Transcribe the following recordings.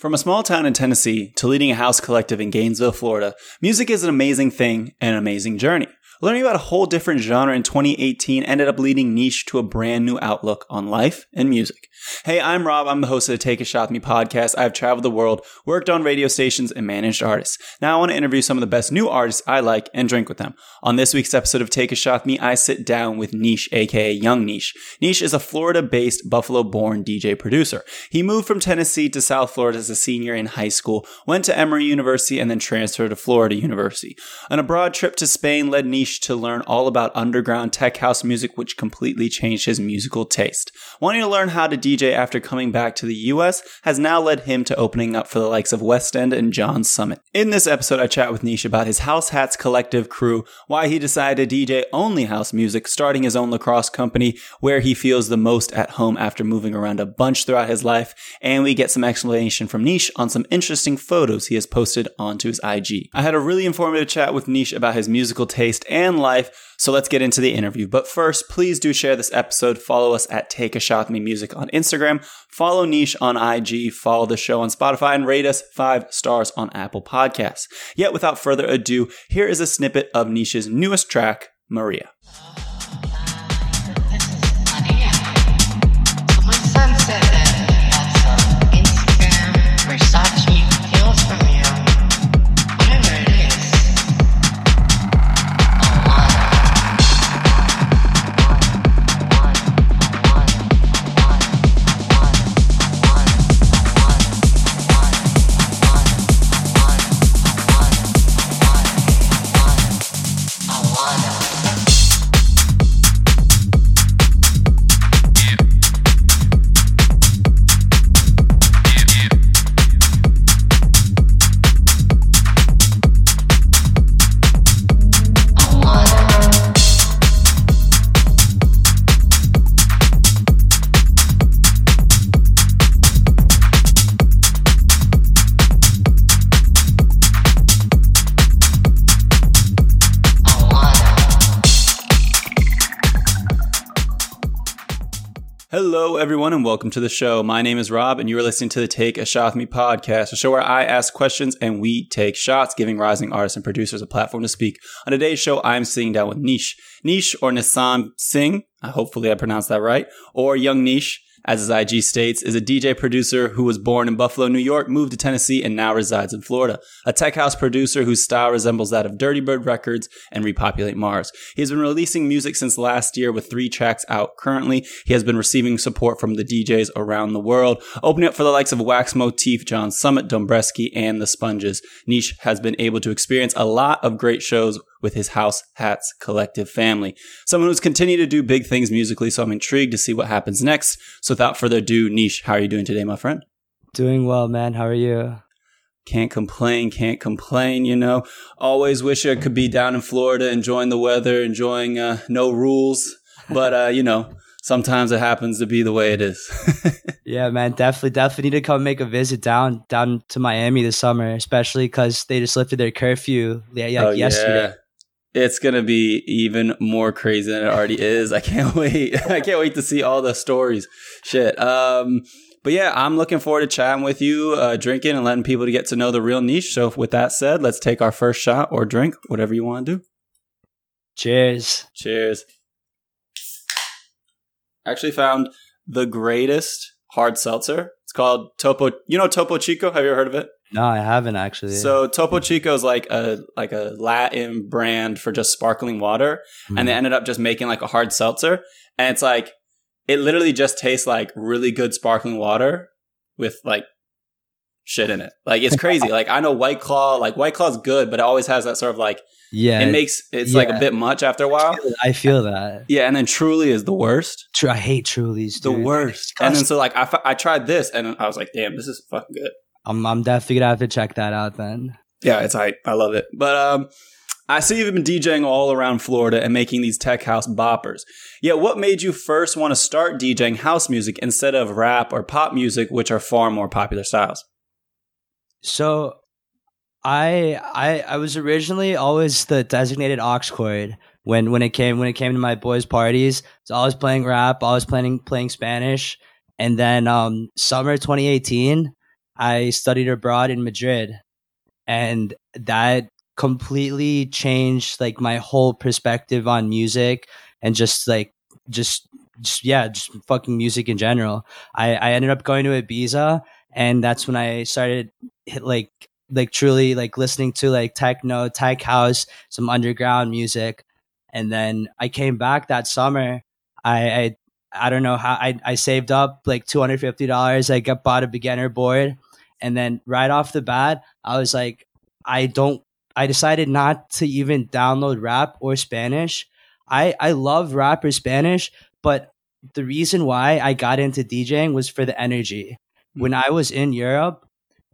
From a small town in Tennessee to leading a house collective in Gainesville, Florida, music is an amazing thing and an amazing journey. Learning about a whole different genre in 2018 ended up leading Nish to a brand new outlook on life and music. Hey, I'm Rob. I'm the host of the Take a Shot with Me podcast. I've traveled the world, worked on radio stations, and managed artists. Now I want to interview some of the best new artists I like and drink with them. On this week's episode of Take a Shot with Me, I sit down with Nish, aka Young Nish. Nish is a Florida-based, Buffalo-born DJ producer. He moved from Tennessee to South Florida as a senior in high school, went to Emory University, and then transferred to Florida University. An abroad trip to Spain led Nish to learn all about underground tech house music, which completely changed his musical taste. Wanting to learn how to DJ after coming back to the US has now led him to opening up for the likes of Westend and John Summit. In this episode, I chat with Nish about his House Hats collective crew, why he decided to DJ only house music, starting his own lacrosse company, where he feels the most at home after moving around a bunch throughout his life, and we get some explanation from Nish on some interesting photos he has posted onto his IG. I had a really informative chat with Nish about his musical taste and life, so let's get into the interview. But first, please do share this episode. Follow us at Take a Shot with Me Music on Instagram. Follow Nish on IG. Follow the show on Spotify and rate us five stars on Apple Podcasts. Yet without further ado, here is a snippet of Nish's newest track, Maria. Welcome to the show. My name is Rob, and you are listening to the Take a Shot with Me podcast, a show where I ask questions and we take shots, giving rising artists and producers a platform to speak. On today's show, I'm sitting down with Nish. Nish or Nissan Singh, hopefully I pronounced that right, or Young Nish, as his IG states, is a DJ producer who was born in Buffalo, New York, moved to Tennessee, and now resides in Florida. A tech house producer whose style resembles that of Dirty Bird Records and Repopulate Mars. He has been releasing music since last year with three tracks out currently. He has been receiving support from the DJs around the world, opening up for the likes of Wax Motif, John Summit, Dombresky, and The Sponges. Nish has been able to experience a lot of great shows with his House Hats collective family. Someone who's continued to do big things musically, so I'm intrigued to see what happens next. So without further ado, Nish, how are you doing today, my friend? Doing well, man. How are you? Can't complain, can't complain, you know. Always wish I could be down in Florida enjoying the weather, enjoying uh, no rules. But, uh, you know, sometimes it happens to be the way it is. Yeah, man. Definitely, definitely need to come make a visit down down to Miami this summer, especially because they just lifted their curfew yeah, yeah, Oh, yesterday. It's going to be even more crazy than it already is. I can't wait. I can't wait to see all the stories. Shit. Um, but yeah, I'm looking forward to chatting with you, uh, drinking and letting people to get to know the real Nish. So with that said, let's take our first shot or drink, whatever you want to do. Cheers. Cheers. Actually found the greatest hard seltzer. It's called Topo. You know Topo Chico? Have you ever heard of it? No, I haven't actually. So Topo Chico is like a like a Latin brand for just sparkling water, and they mm-hmm. ended up just making like a hard seltzer, and it's like it literally just tastes like really good sparkling water with like shit in it. Like it's crazy. like I know White Claw, like White Claw's good, but it always has that sort of like yeah, it makes it's like a bit much after a while. I feel that. Yeah, and then Truly is the worst. True, I hate Truly's. The worst. And then so like I, f- I tried this and I was like, damn, this is fucking good. I'm I'm definitely gonna have to check that out then. Yeah, it's I I love it. But um I see you've been DJing all around Florida and making these tech house boppers. Yet what made you first want to start DJing house music instead of rap or pop music, which are far more popular styles? So, I I I was originally always the designated aux cord when when it came when it came to my boys' parties. So I was playing rap, I was playing playing Spanish, and then um summer 2018, I studied abroad in Madrid, and that completely changed like my whole perspective on music and just like just just yeah just fucking music in general. I I ended up going to Ibiza, and that's when I started hit like like truly like listening to like techno, tech house, some underground music, and then I came back that summer. I I, I don't know how I, I saved up like two hundred fifty dollars. I got bought a beginner board, and then right off the bat, I was like, I don't. I decided not to even download rap or Spanish. I I love rap or Spanish, but the reason why I got into DJing was for the energy. Hmm. When I was in Europe,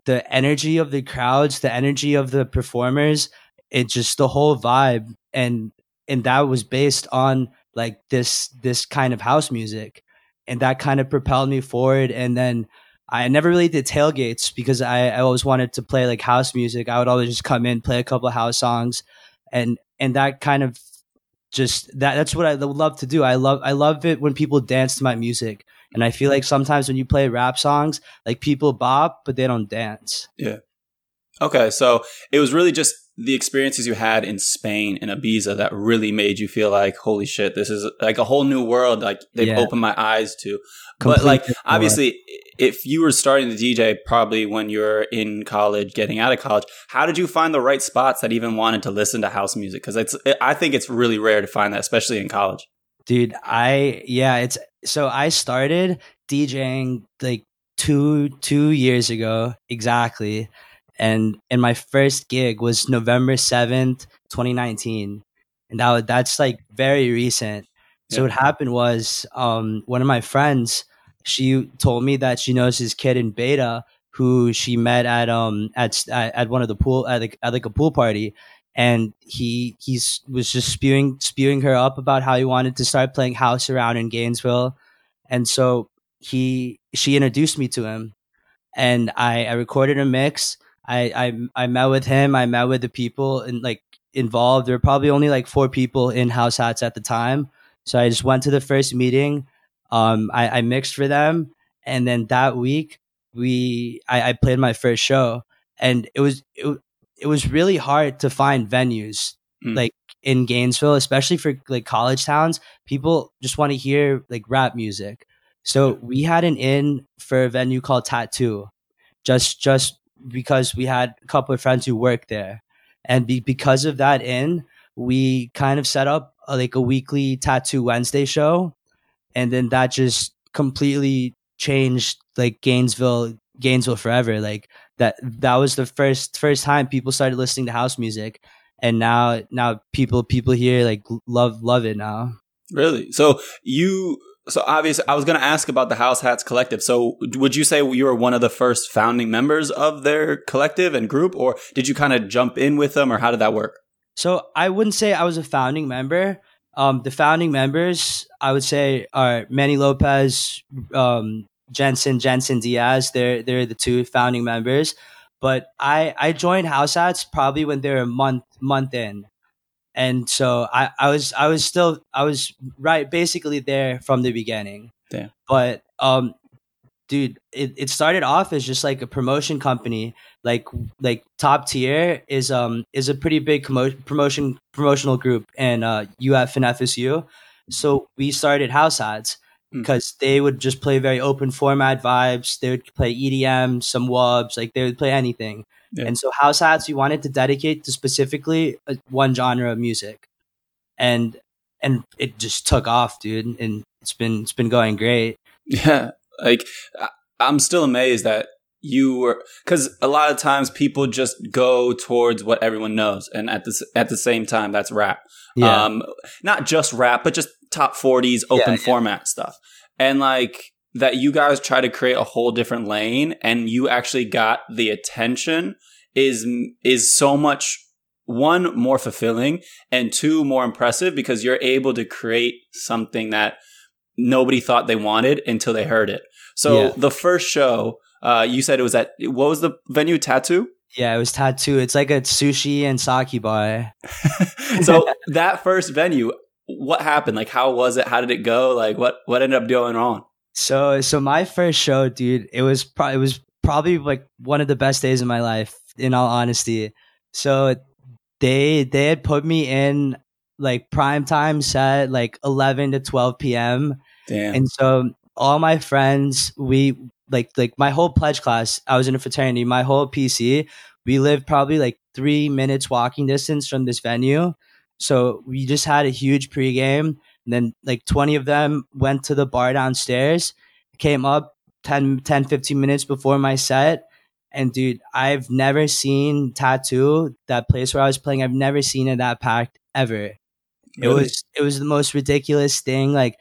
the energy of the crowds, the energy of the performers, it just the whole vibe and and that was based on like this this kind of house music and that kind of propelled me forward and then I never really did tailgates because I, I always wanted to play like house music. I would always just come in, play a couple of house songs and and that kind of just that that's what I love to do. I love I love it when people dance to my music. And I feel like sometimes when you play rap songs, like people bop, but they don't dance. Yeah. Okay, so it was really just the experiences you had in Spain and Ibiza that really made you feel like, holy shit, this is like a whole new world. Like they've Yeah. opened my eyes to. Complete but like, obviously, if you were starting to DJ probably when you're in college, getting out of college, how did you find the right spots that even wanted to listen to house music? Because it's, I think it's really rare to find that, especially in college. Dude, I yeah, it's so I started DJing like two two years ago exactly. And and my first gig was November seventh, twenty nineteen. And that that's like very recent. So Yeah. what happened was um one of my friends, she told me that she knows this kid in beta who she met at um at at, at one of the pool at like at like a pool party and he he's was just spewing spewing her up about how he wanted to start playing house around in Gainesville, and so he she introduced me to him, and I I recorded a mix. I I I met with him. I met with the people and like involved. There were probably only like four people in House Hats at the time, so I just went to the first meeting. Um, I, I mixed for them, and then that week we I, I played my first show, and it was it, it was really hard to find venues Mm. like in Gainesville, especially for like college towns. People just want to hear like rap music. So we had an in for a venue called Tattoo, just just because we had a couple of friends who worked there, and be, because of that in, we kind of set up a, like a weekly Tattoo Wednesday show, and then that just completely changed like Gainesville Gainesville forever. Like that that was the first first time people started listening to house music and now now people people here like love love it now Really? So you, so obviously, I was going to ask about the House Hats Collective. So would you say you were one of the first founding members of their collective and group, or did you kind of jump in with them, or how did that work? so i wouldn't say i was a founding member um the founding members i would say are manny lopez um jensen jensen diaz they're they're the two founding members but i i joined house hats probably when they were a month month in and so I, I was I was still I was right basically there from the beginning. Damn. But um dude, it, it started off as just like a promotion company. Like like top tier is um is a pretty big commo- promotion promotional group in uh UF and FSU. So we started House Hats Hmm. because they would just play very open format vibes. They would play EDM, some wubs, like they would play anything. Yeah. And so house hats we wanted to dedicate to specifically uh, one genre of music, and and it just took off, dude. And it's been it's been going great. Yeah. Like, I'm still amazed that you were, because a lot of times people just go towards what everyone knows. And at the, s- at the same time, that's rap. Um, not just rap, but just top 40s, open yeah. format stuff. And like that you guys try to create a whole different lane and you actually got the attention is, is so much one more fulfilling and two more impressive because you're able to create something that nobody thought they wanted until they heard it. So Yeah. the first show, uh, you said it was at, what was the venue? Tattoo? yeah, it was tattoo. It's like a sushi and sake bar. so that first venue, what happened? Like, how was it? How did it go? Like, what what ended up going on? So so my first show, dude, it was pro- it was probably like one of the best days of my life, in all honesty. So they they had put me in like prime time set like 11 to 12 p.m. Damn. And so all my friends, we like like my whole pledge class, I was in a fraternity, my whole PC, we lived probably like three minutes walking distance from this venue. So we just had a huge pregame. And then like 20 of them went to the bar downstairs, came up 10, 10 15 minutes before my set. And dude, I've never seen Tattoo, that place where I was playing, I've never seen it that packed ever. It was it was the most ridiculous thing. Like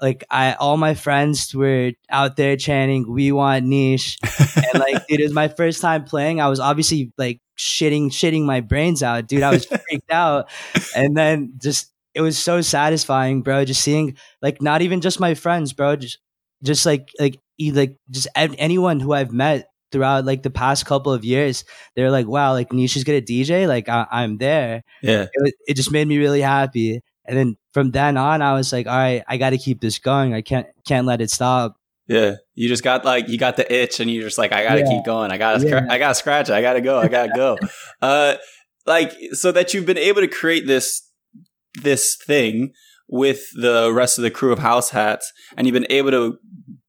like I all my friends were out there chanting, "We want Nish," and like dude, it was my first time playing. I was obviously like shitting shitting my brains out, dude. I was freaked out, and then just it was so satisfying, bro. Just seeing like not even just my friends, bro. Just just like like like just anyone who I've met throughout like the past couple of years, they're like, "Wow, like Nish is gonna DJ." Like I- I'm there yeah. it, it just made me really happy. And then from then on, I was like, all right, I got to keep this going. I can't can't let it stop. Yeah. You just got like you got the itch and you're just like, I gotta Yeah. keep going. I gotta Yeah. I gotta scratch it. I gotta go. I gotta go. uh like so that you've been able to create this this thing with the rest of the crew of house hats and you've been able to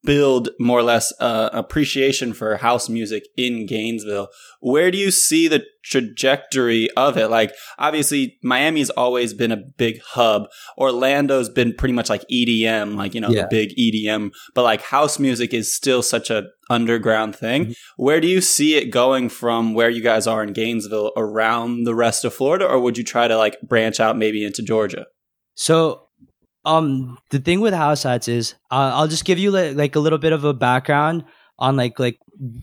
build more or less uh, appreciation for house music in Gainesville. Where do you see the trajectory of it? Like, obviously, Miami's always been a big hub. Orlando's been pretty much like EDM, like, you know, Yeah. the big EDM, but like house music is still such a underground thing. Mhm. Where do you see it going from where you guys are in Gainesville around the rest of Florida? Or would you try to like branch out maybe into Georgia? So, um, the thing with house hats is, uh, I'll just give you like, like a little bit of a background on like like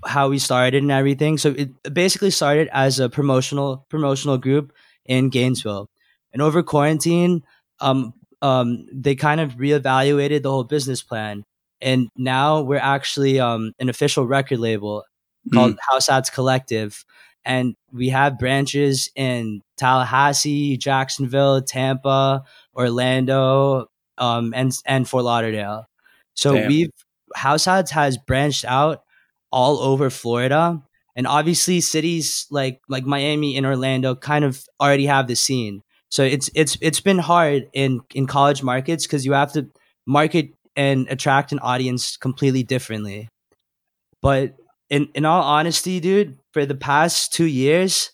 how we started and everything. So it basically started as a promotional promotional group in Gainesville, and over quarantine, um, um, they kind of reevaluated the whole business plan, and now we're actually um an official record label called House Hats Collective. And we have branches in Tallahassee, Jacksonville, Tampa, Orlando, um, and and Fort Lauderdale. So Damn. we've House Hats has branched out all over Florida, and obviously cities like like Miami and Orlando kind of already have the scene. So it's it's it's been hard in in college markets because you have to market and attract an audience completely differently. But in in all honesty, dude, for the past two years,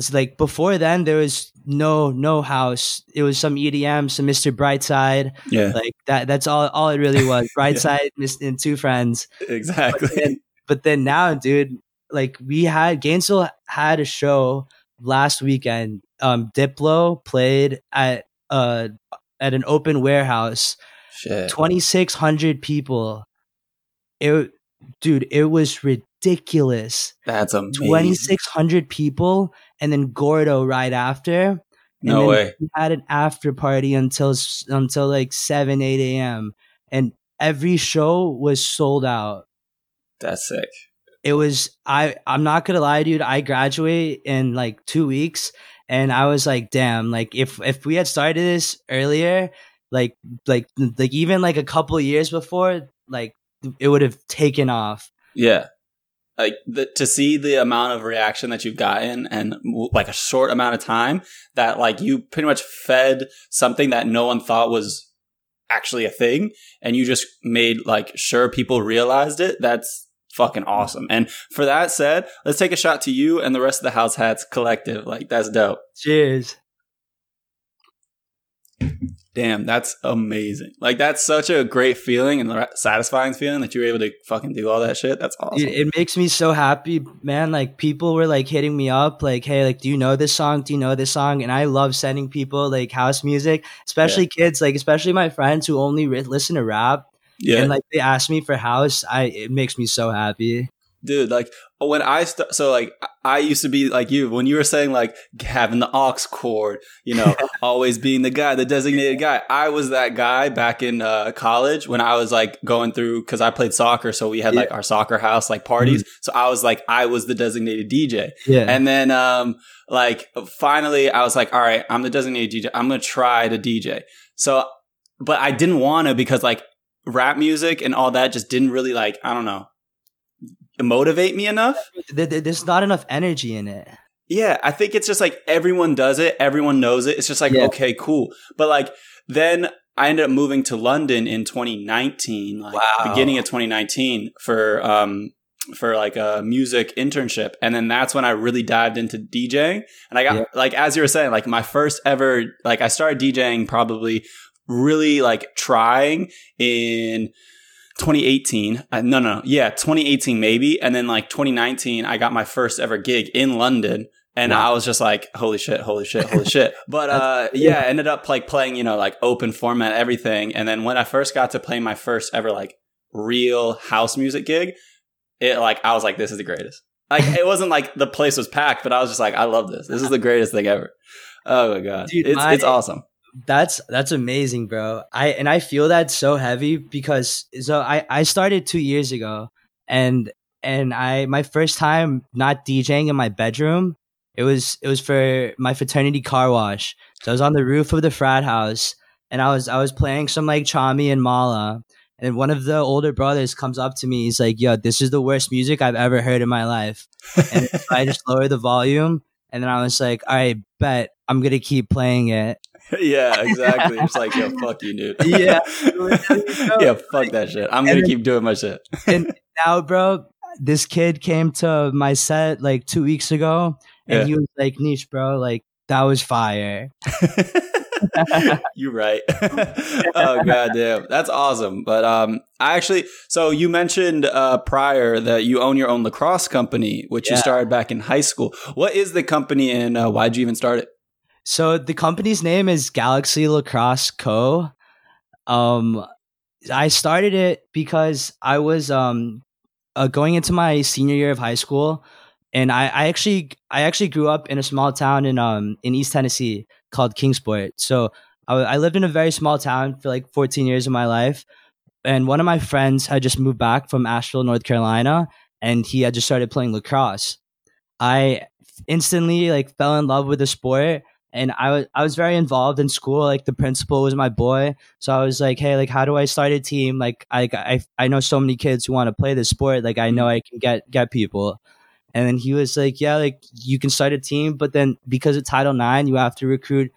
it's like before then there was no no house. It was some EDM, some Mr. Brightside, Yeah, like that. That's all all it really was. Brightside Mis- and two friends. exactly. But then, but then now, dude, like we had Gainesville had a show last weekend. Um, Diplo played at uh at an open warehouse. Shit. Twenty six hundred people. It, dude, it was ridiculous. That's amazing. Twenty six hundred people, and then Gordo right after. And No then way. We had an after party until until like seven eight a.m. and every show was sold out. That's sick. It was I. I'm not gonna lie, dude. I graduate in like two weeks, and I was like, damn. Like if if we had started this earlier, like like like even like a couple years before, like it would have taken off. Yeah. Like the, to see the amount of reaction that you've gotten and like a short amount of time that like you pretty much fed something that no one thought was actually a thing and you just made like sure people realized it. That's fucking awesome. And for that said, let's take a shot to you and the rest of the House Hats collective. Like that's dope. Cheers. Damn, that's amazing. Like that's such a great feeling and a satisfying feeling that you were able to fucking do all that shit. That's awesome. Dude, it makes me so happy, man. Like people were like hitting me up, like, "Hey, like, do you know this song? Do you know this song?" And I love sending people like house music, especially kids, like especially my friends who only re- listen to rap. yeah. And like they ask me for house, I it makes me so happy. Dude like when i st- so like i used to be like you when you were saying like having the aux cord you know always being the guy the designated guy. I was that guy back in uh, college when i was like going through because i played soccer so we had like our soccer house like parties. So i was like i was the designated dj Yeah, and then um like finally i was like all right i'm the designated dj i'm gonna try to dj so but i didn't want to because like rap music and all that just didn't really like i don't know motivate me enough. There- there- There's not enough energy in it. Yeah, I think it's just like everyone does it, everyone knows it. It's just like Yeah. okay, cool. But like then I ended up moving to London in 2019, like Wow. beginning of 2019 for um for like a music internship, and then that's when I really dived into DJing. And I got Yeah. like as you were saying, like my first ever like I started DJing probably really like trying in 2018 uh, no no no yeah 2018 maybe and then like 2019 i got my first ever gig in london and Wow. i was just like holy shit holy shit holy shit. But uh yeah i ended up like playing you know like open format everything and then when i first got to play my first ever like real house music gig it like i was like this is the greatest. Like it wasn't like the place was packed but i was just like i love this. This is the greatest thing ever. Oh my god. Dude, it's my- it's awesome That's that's amazing, bro. I and I feel that so heavy because so I I started 2 years ago and and I my first time not DJing in my bedroom, it was it was for my fraternity car wash. So I was on the roof of the frat house and I was I was playing some like Chami and Mala and one of the older brothers comes up to me. He's like, "Yo, this is the worst music I've ever heard in my life." And so I just lowered the volume and then I was like, "All right, bet I'm going to keep playing it." yeah, exactly. It's like, yo, fuck you, dude. Yeah. yeah, fuck that shit. I'm gonna keep doing my shit. and now, bro, this kid came to my set like two weeks ago, and Yeah. he was like, "Nish, bro, like that was fire." You're right. oh god damn. That's awesome. But um I actually so you mentioned uh prior that you own your own lacrosse company, which you started back in high school. What is the company and uh, why'd you even start it? So the company's name is Galaxy Lacrosse Co. Um, I started it because I was um uh, going into my senior year of high school, and I, I actually I actually grew up in a small town in um in East Tennessee called Kingsport. So I, I lived in a very small town for like 14 years of my life, and one of my friends had just moved back from Asheville, North Carolina, and he had just started playing lacrosse. I instantly like fell in love with the sport and I was I was very involved in school. Like the principal was my boy, so I was like, hey, like how do I start a team? Like I I I know so many kids who want to play this sport. Like I know I can get get people. And then he was like, yeah, like you can start a team, but then because of Title IX, you have to recruit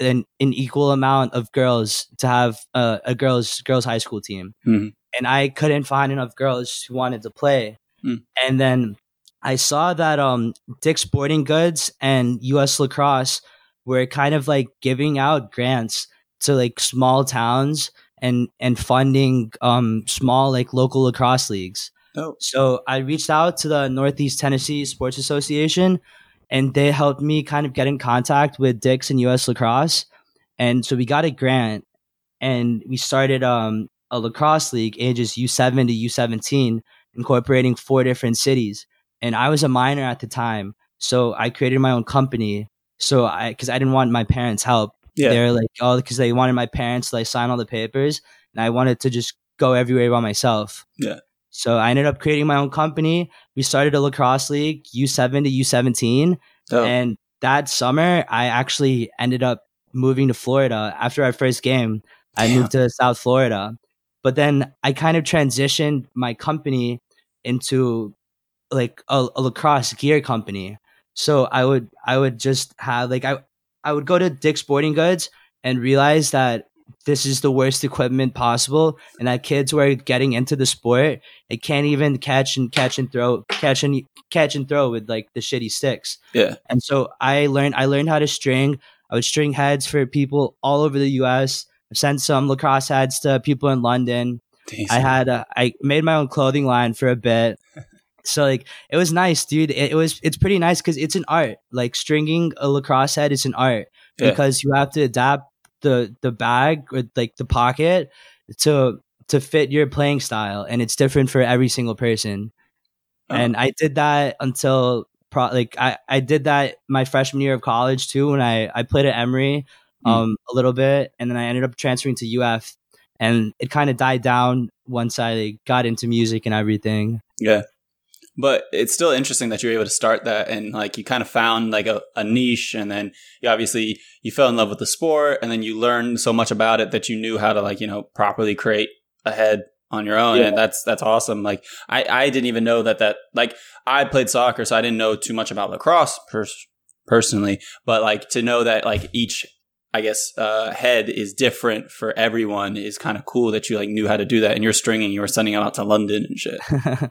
an an equal amount of girls to have uh, a girls girls high school team. Mhm. And I couldn't find enough girls who wanted to play. Mm. And then I saw that um Dick's Sporting Goods and US Lacrosse were kind of like giving out grants to like small towns and and funding um small like local lacrosse leagues. Oh. So I reached out to the Northeast Tennessee Sports Association and they helped me kind of get in contact with Dick's and US Lacrosse. And so we got a grant and we started um a lacrosse league ages U7 to U17 incorporating four different cities. And I was a minor at the time, so I created my own company. So I, because I didn't want my parents' help, Yeah. they're like, oh, because they wanted my parents to like sign all the papers, and I wanted to just go everywhere by myself. Yeah. So I ended up creating my own company. We started a lacrosse league, U7 to U17, Oh, and that summer I actually ended up moving to Florida after our first game. I moved to South Florida. But then I kind of transitioned my company into like a, a lacrosse gear company. So I would I would just have like I I would go to Dick's Sporting Goods and realize that this is the worst equipment possible and that kids who are getting into the sport they can't even catch and catch and throw catch and catch and throw with like the shitty sticks. yeah. And so I learned I learned how to string. I would string heads for people all over the US. I've sent some lacrosse heads to people in London. I had a, I made my own clothing line for a bit. So like it was nice, dude. It, it was it's pretty nice because it's an art. Like stringing a lacrosse head is an art Yeah. because you have to adapt the the bag or like the pocket to to fit your playing style, and it's different for every single person. Oh. And I did that until pro- like I I did that my freshman year of college too. When I I played at Emory Hmm. um a little bit, and then I ended up transferring to UF, and it kind of died down once I like, got into music and everything. Yeah. But it's still interesting that you're able to start that and like you kind of found like a, a niche and then you obviously you fell in love with the sport and then you learned so much about it that you knew how to like, you know, properly create a head on your own Yeah. and that's that's awesome like i i didn't even know that that like i played soccer so i didn't know too much about lacrosse pers- personally but like to know that like each i guess uh head is different for everyone is kind of cool that you like knew how to do that and you're stringing you were sending them out to london and shit no,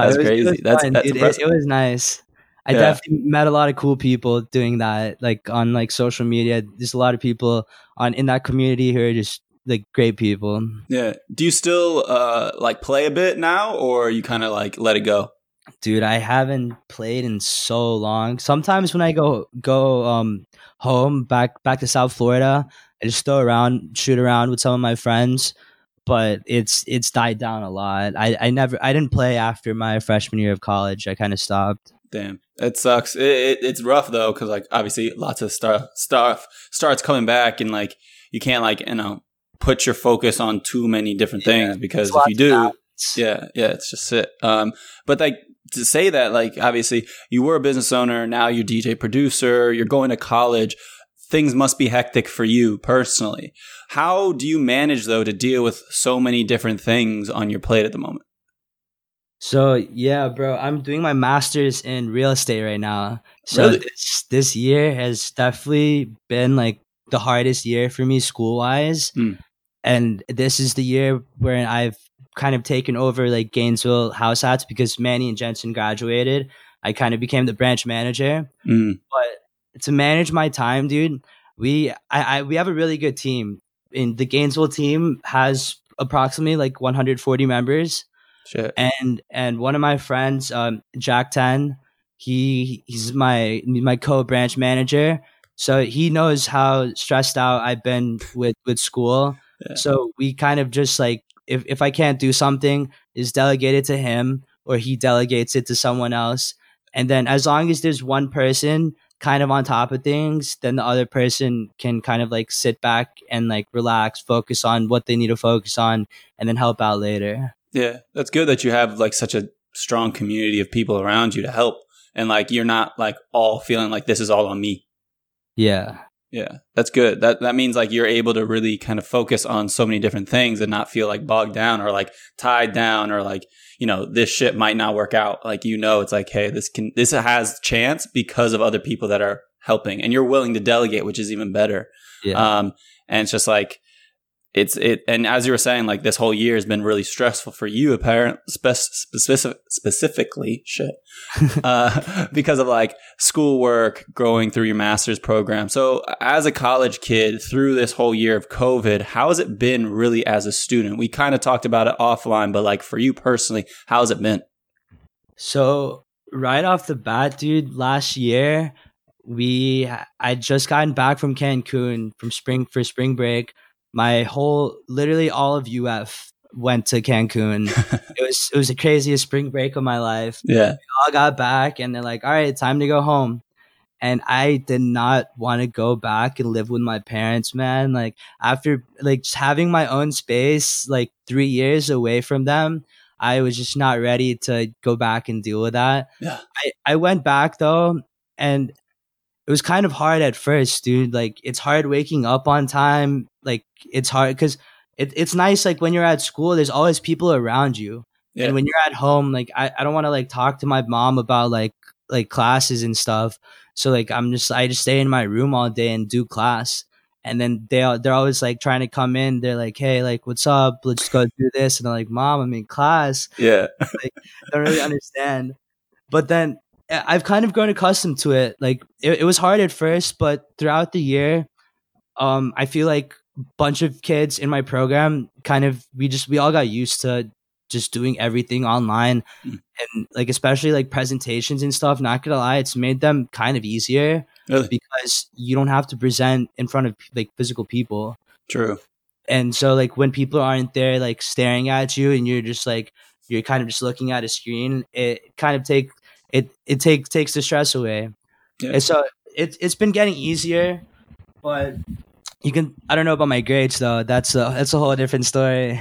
That's it was, crazy. It was That's- fun, that's dude. It, it was nice. I Yeah. definitely met a lot of cool people doing that, like on like social media. There's a lot of people on in that community who are just like great people. yeah do you still uh like play a bit now or you kind of like let it go Dude, I haven't played in so long. Sometimes when I go go um home back back to South Florida, I just throw around, shoot around with some of my friends. But it's it's died down a lot. I, I never I didn't play after my freshman year of college. I kind of stopped. Damn, it sucks. It, it, it's rough though, because like obviously lots of stuff stuff starts coming back, and like you can't like you know put your focus on too many different Yeah, things because if you do, yeah, yeah, it's just it. Um, but like to say that, like obviously you were a business owner, now you're DJ producer, you're going to college. Things must be hectic for you personally. How do you manage though to deal with so many different things on your plate at the moment? So yeah, bro, I'm doing my master's in real estate right now. So Really? this, this year has definitely been like the hardest year for me school wise. Hmm. And this is the year where I've kind of taken over like Gainesville House Hats because Manny and Jensen graduated. I kind of became the branch manager. Mm, But to manage my time, dude, we I, I we have a really good team. In the Gainesville team has approximately like 140 members shit. and and one of my friends um jack 10 he he's my my co-branch manager so he knows how stressed out i've been with with school Yeah. so we kind of just like if, if i can't do something is delegated to him or he delegates it to someone else. And then as long as there's one person kind of on top of things then the other person can kind of like sit back and like relax focus on what they need to focus on and then help out later. Yeah, that's good that you have like such a strong community of people around you to help, and like you're not like all feeling like this is all on me. yeah Yeah, that's good. That that means like you're able to really kind of focus on so many different things and not feel like bogged down or like tied down or like you know this shit might not work out. Like you know, it's like hey, this can this has chance because of other people that are helping, and you're willing to delegate, which is even better. yeah Um, and it's just like it's it. And as you were saying, like this whole year has been really stressful for you, apparent spec- specific specifically shit, uh, because of like schoolwork, going through your master's program. So as a college kid, through this whole year of COVID, how has it been really as a student? We kind of talked about it offline, but like for you personally, how has it been? So right off the bat, dude, last year we I just gotten back from Cancun from spring for spring break. My whole literally all of UF went to Cancun. it was it was the craziest spring break of my life. Yeah, all got back and they're like, all right, time to go home. And I did not want to go back and live with my parents, man. Like after like just having my own space, like three years away from them, I was just not ready to go back and deal with that. Yeah. I, I went back though, and it was kind of hard at first, dude. Like it's hard waking up on time. Like it's hard because it, it's nice like when you're at school, there's always people around you. Yeah. And when you're at home, like I, I don't want to like talk to my mom about like like classes and stuff. So like I'm just I just stay in my room all day and do class. And then they they're always like trying to come in. They're like, "Hey, like, what's up? Let's go do this." And I'm like, "Mom, I'm in class." yeah, like, don't really understand. But then I've kind of grown accustomed to it. Like it, it was hard at first, but throughout the year, um, I feel like bunch of kids in my program kind of we just we all got used to just doing everything online Mm. and like especially like presentations and stuff not gonna lie it's made them kind of easier really because you don't have to present in front of like physical people true. and so like when people aren't there like staring at you and you're just like you're kind of just looking at a screen it kind of take it it takes takes the stress away Yeah. and so it, it's been getting easier but you can i don't know about my grades though that's a that's a whole different story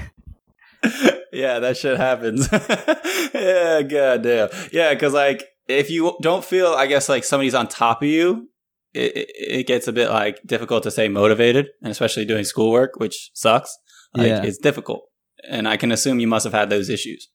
yeah, that shit happens. yeah, goddamn. Yeah, because like if you don't feel, I guess like somebody's on top of you, it, it, it gets a bit like difficult to stay motivated, and especially doing schoolwork, which sucks. Like Yeah. it's difficult. and I can assume you must have had those issues.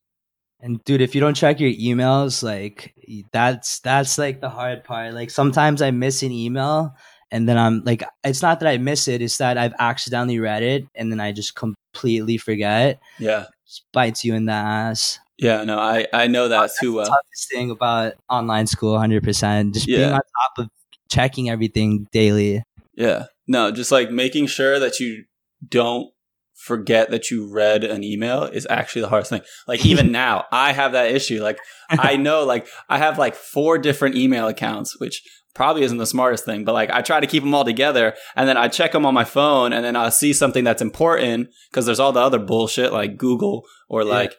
And dude, if you don't check your emails, like that's that's like the hard part. Like sometimes I miss an email and then I'm like it's not that I miss it, it's that I've accidentally read it and then I just completely forget. Yeah. Just bites you in the ass. Yeah, no, I I know that too the well. toughest thing about online school 100%. Just being on top of checking everything daily. Yeah. No, just like making sure that you don't forget that you read an email is actually the hardest thing. Like even now, I have that issue. Like I know like I have like four different email accounts, which probably isn't the smartest thing, but like I try to keep them all together and then I check them on my phone and then I'll see something that's important because there's all the other bullshit like Google or Yeah. like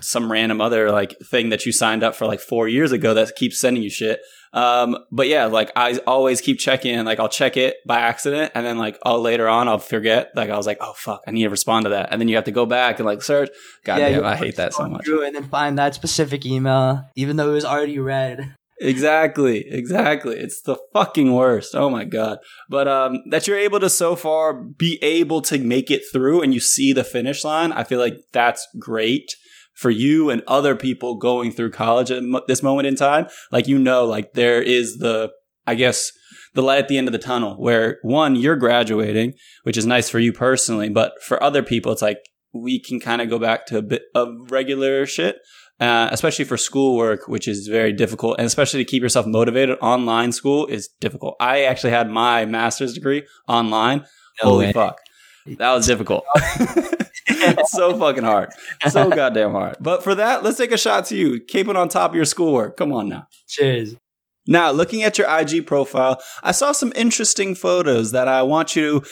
some random other like thing that you signed up for like four years ago that keeps sending you shit. Um, but yeah, like I always keep checking, like I'll check it by accident and then like oh later on I'll forget. Like I was like, oh fuck, I need to respond to that. And then you have to go back and like search. God Yeah, damn, I hate that so much. And then find that specific email, even though it was already read. Exactly, exactly. It's the fucking worst. Oh my god. But um that you're able to so far be able to make it through and you see the finish line, I feel like that's great for you and other people going through college at this moment in time. Like you know like there is the I guess the light at the end of the tunnel where one you're graduating, which is nice for you personally, but for other people it's like we can kind of go back to a bit of regular shit uh, especially for schoolwork, which is very difficult, and especially to keep yourself motivated. Online school is difficult. I actually had my master's degree online. No Holy way. fuck, that was difficult. it's so fucking hard, so goddamn hard. But for that, let's take a shot to you, keeping on top of your schoolwork. Come on now. Cheers. Now, looking at your IG profile, I saw some interesting photos that I want you.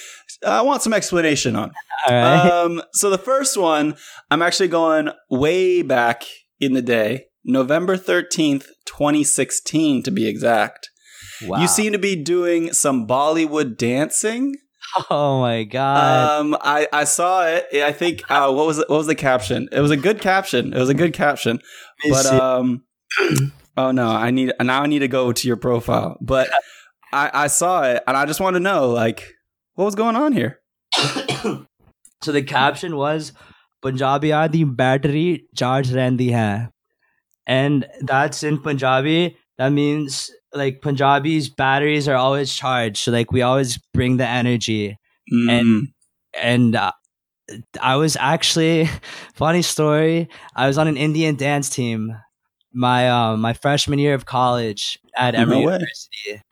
I want some explanation on. All right. Um, so the first one, I'm actually going way back in the day, November 13th, 2016 to be exact. wow. You seem to be doing some Bollywood dancing. Oh my god. Um, I, I saw it. I think uh, what was it, what was the caption? It was a good caption. It was a good caption. But um, oh no, I need now I need to go to your profile. But I, I saw it and I just want to know like what was going on here. so the caption was Punjabiyan di battery charge rendi hai. And that's in Punjabi. That means like Punjabi's batteries are always charged. So like we always bring the energy. Mm, and uh, I was actually funny story. I was on an Indian dance team my um my freshman year of college at Emory. University.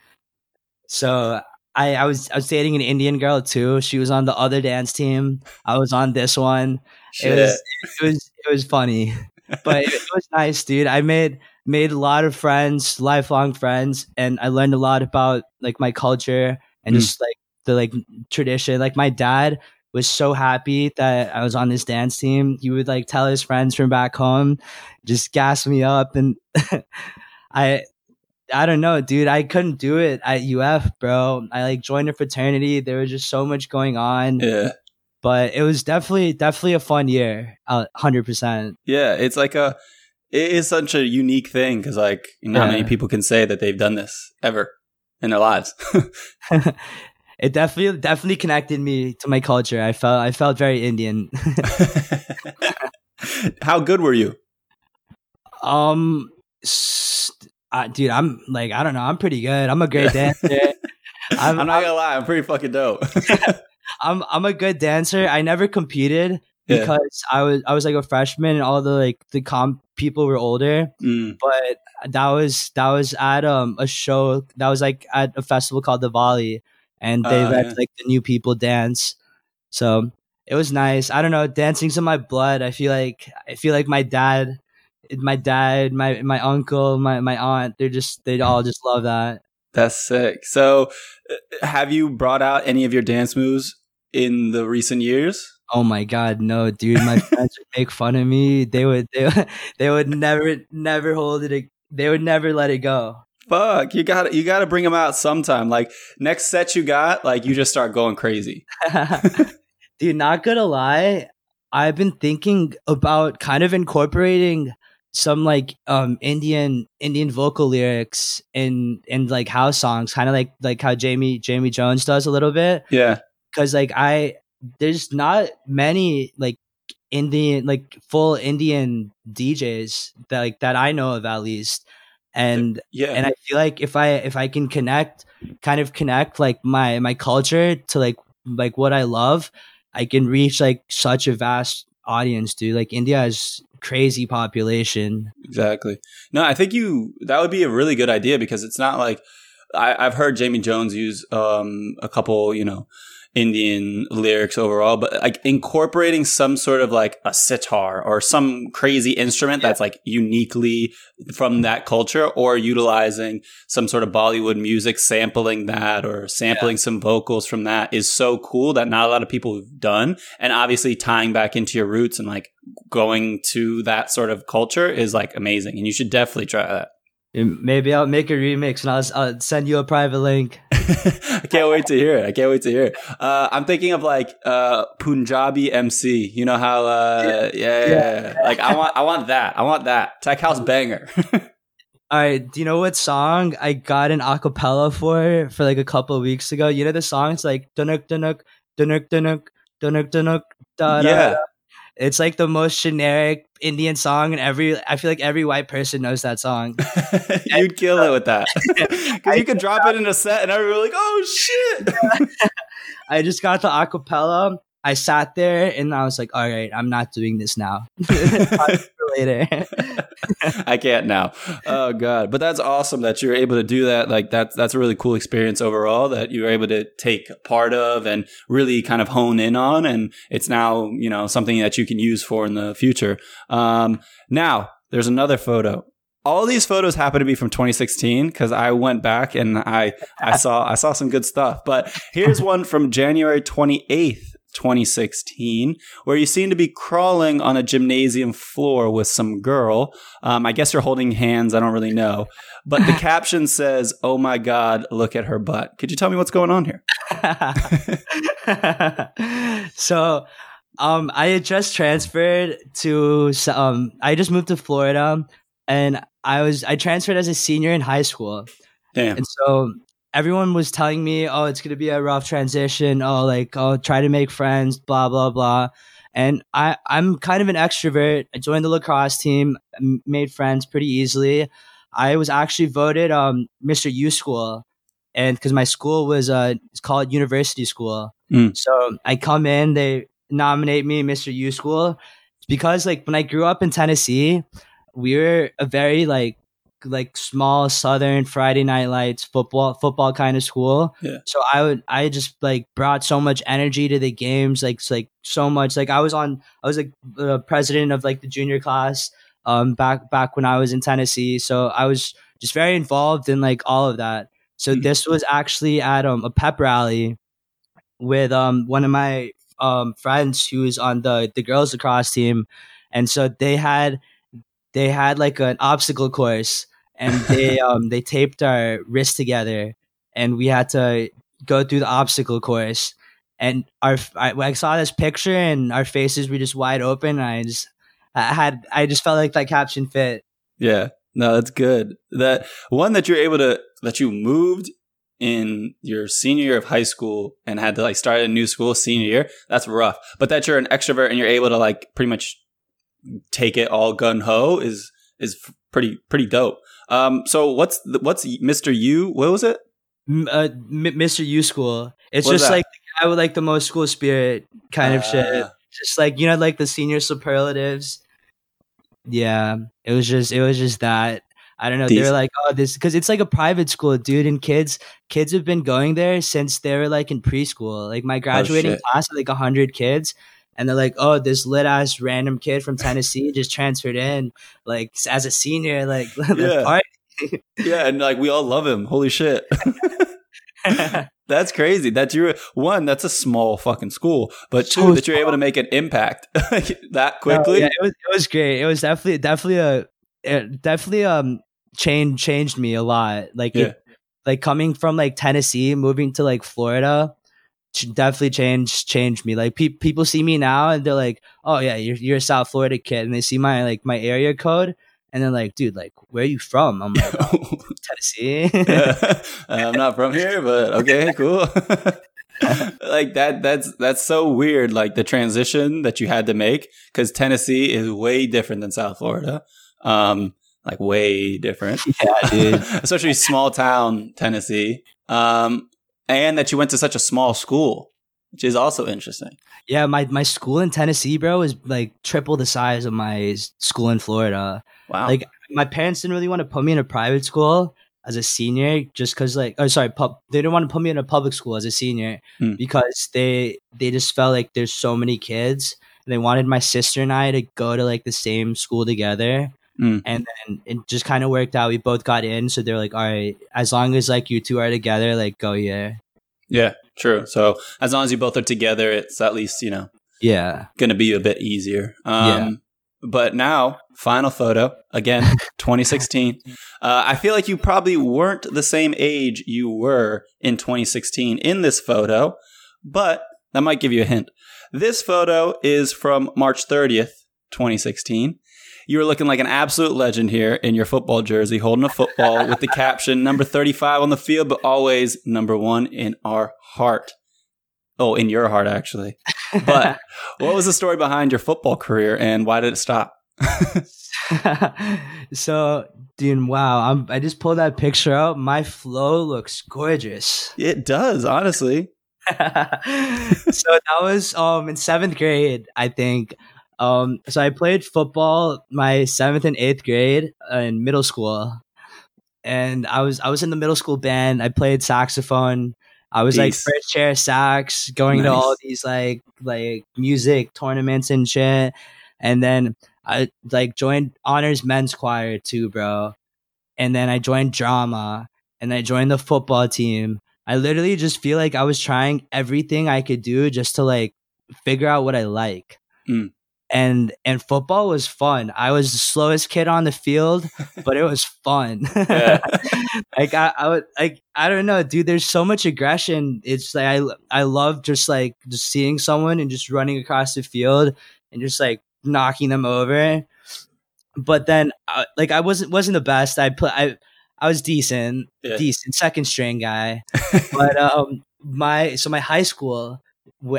So I, I was I was dating an Indian girl too. She was on the other dance team. I was on this one. shit. It was it was it was funny, but it, it was nice, dude. I made made a lot of friends, lifelong friends, and I learned a lot about like my culture and Mm. just like the like tradition. Like my dad was so happy that I was on this dance team. He would like tell his friends from back home, just gas me up, and I. I don't know, dude. I couldn't do it at UF, bro. I like joined a fraternity. There was just so much going on, yeah. but it was definitely definitely a fun year. Hundred percent. Yeah, it's like a it is such a unique thing because like not Yeah. many people can say that they've done this ever in their lives. it definitely definitely connected me to my culture. I felt I felt very Indian. How good were you? um, uh, dude, I'm like I don't know. I'm pretty good. I'm a great dancer. I'm, I'm, not I'm, gonna lie, I'm pretty fucking dope. I'm I'm a good dancer. I never competed Yeah. because I was I was like a freshman and all the like the comp people were older. Mm, but that was that was at um a show that was like at a festival called the Volley, and they Oh, let yeah. like the new people dance. So it was nice. I don't know, dancing's in my blood. I feel like I feel like my dad, my dad, my my uncle, my my aunt. They're just they all just love that. that's sick. So, uh, have you brought out any of your dance moves in the recent years? Oh my god, no, dude! My friends would make fun of me. They would, they would, they would never, never hold it. They would never let it go. Fuck, you got to you got to bring them out sometime. Like next set you got, like you just start going crazy. Dude, not gonna lie, I've been thinking about kind of incorporating some like um Indian Indian vocal lyrics in in like house songs, kind of like like how Jamie Jamie Jones does a little bit. Yeah. Cause like I there's not many like Indian, like full Indian DJs that like that I know of at least, and Yeah. and I feel like if I if I can connect, kind of connect like my my culture to like like what I love, I can reach like such a vast audience, dude. Like India has crazy population. Exactly. No, I think you that would be a really good idea because it's not like I, I've heard Jamie Jones use um, a couple, you know, Indian lyrics overall, but like incorporating some sort of like a sitar or some crazy instrument that's like uniquely from that culture, or utilizing some sort of Bollywood music, sampling that or sampling some vocals from that is so cool that not a lot of people have done. And obviously tying back into your roots and like going to that sort of culture is like amazing. And you should definitely try that. Maybe I'll make a remix and I'll, I'll send you a private link. I can't wait to hear it. I can't wait to hear it. Uh, I'm thinking of like uh, Punjabi MC. You know how? Uh, yeah. Yeah, yeah, Like I want, I want that. I want that Tech House banger. All right, do you know what song I got an acapella for for like a couple of weeks ago? You know the song? It's like dunuk dunuk dunuk dunuk dunuk dunuk da da. Yeah. It's like the most generic Indian song, and every I feel like every white person knows that song. You'd kill it with that because you could drop it in a set, and everyone would be like, "Oh shit!" I just got the acapella. I sat there and I was like, all right, I'm not doing this now. You later. I can't now. Oh god! But that's awesome that you're able to do that. Like that's that's a really cool experience overall that you're able to take part of and really kind of hone in on, and it's now you know something that you can use for in the future. Um, now there's another photo. All these photos happen to be from 2016 because I went back and I I saw I saw some good stuff. But here's one from January 28th. 2016, where you seem to be crawling on a gymnasium floor with some girl. Um, I guess you're holding hands. I don't really know. But the caption says, Oh my God, look at her butt. Could you tell me what's going on here? so um i had just transferred to um i just moved to florida and i was i transferred as a senior in high school Damn. and so everyone was telling me oh it's going to be a rough transition. Oh like oh try to make friends blah blah blah. And i i'm kind of an extrovert. I joined the lacrosse team m- made friends pretty easily. I was actually voted um mr u school and because my school was uh it's called university school. Mm. so i come in they nominate me mr u school. Because like when i grew up in tennessee we were a very like like small southern friday night lights football football kind of school. Yeah. so i would i just like brought so much energy to the games like like so much. Like i was on i was like the president of like the junior class um back back when i was in tennessee. So i was just very involved in like all of that. So Mhm. this was actually at um, a pep rally with um one of my um friends who was on the the girls lacrosse team. And so they had they had like an obstacle course and they um they taped our wrists together and we had to go through the obstacle course and our I, I saw this picture and our faces were just wide open and i just i had i just felt like that caption fit Yeah. No, that's good. That one that you're able to that you moved in your senior year of high school and had to like start a new school senior year, that's rough. But that you're an extrovert and you're able to like pretty much take it all gun ho is is pretty pretty dope. Um so what's the, what's Mr. U? What was it? M- uh, M- mr u school it's just that? like i would like the most school spirit kind of shit Ah. just like you know like the senior superlatives yeah it was just it was just that i don't know They're like oh this because it's like a private school dude and kids kids have been going there since they were like in preschool like my graduating Oh, class had like 100 kids and they're like oh this lit ass random kid from tennessee just transferred in like as a senior like Yeah. party. Yeah, and like we all love him. Holy shit. That's crazy. That you're one. That's a small fucking school, but two, So that you're able to make an impact that No, quickly. yeah, it was it was great. It was definitely definitely a it definitely um change changed me a lot. Like Yeah. it, like coming from like Tennessee, moving to like Florida, definitely changed changed me. Like pe- people see me now and they're like, "Oh yeah, you're you're a South Florida kid," and they see my like my area code. And they're like, dude, like, where are you from? I'm like, "Oh, Tennessee. I'm not from here, but okay, cool. like that that's that's so weird like the transition that you had to make cuz Tennessee is way different than South Florida. Um like way different. Yeah, dude. Especially small town Tennessee. Um and that you went to such a small school, which is also interesting. Yeah, my, my school in Tennessee, bro, is like triple the size of my school in Florida. Wow. Like my parents didn't really want to put me in a private school as a senior, just because like, oh sorry, pub, they didn't want to put me in a public school as a senior Hmm. because they they just felt like there's so many kids. and They wanted my sister and I to go to like the same school together. Hmm. And then it just kind of worked out. We both got in, so they're like, "All right, as long as like you two are together, like go here." yeah, true. So as long as you both are together, it's at least, you know, Yeah, going to be a bit easier. Um, Yeah. But now, final photo again, 2016. Uh, I feel like you probably weren't the same age you were in 2016 in this photo, but that might give you a hint. This photo is from March 30th, 2016. You were looking like an absolute legend here in your football jersey, holding a football with the caption number 35 on the field, but always number one in our heart. Oh, in your heart, actually. But what was the story behind your football career and why did it stop? so, dude, wow! I'm, I just pulled that picture out. My flow looks gorgeous. It does, honestly. so that was um in seventh grade, I think. Um, so I played football my seventh and eighth grade in middle school, and I was I was in the middle school band. I played saxophone. I was like first chair sax, going to all these like like music tournaments and shit. And then I like joined honors men's choir too, bro. And then I joined drama, and I joined the football team. I literally just feel like I was trying everything I could do just to like figure out what I like. Mm. And and football was fun. I was the slowest kid on the field, but it was fun. Yeah. like I, I would like I don't know, dude. There's so much aggression. It's like I I love just like just seeing someone and just running across the field and just like knocking them over. But then, uh, like I wasn't wasn't the best. I put I I was decent, Yeah. decent second string guy. but um, my so my high school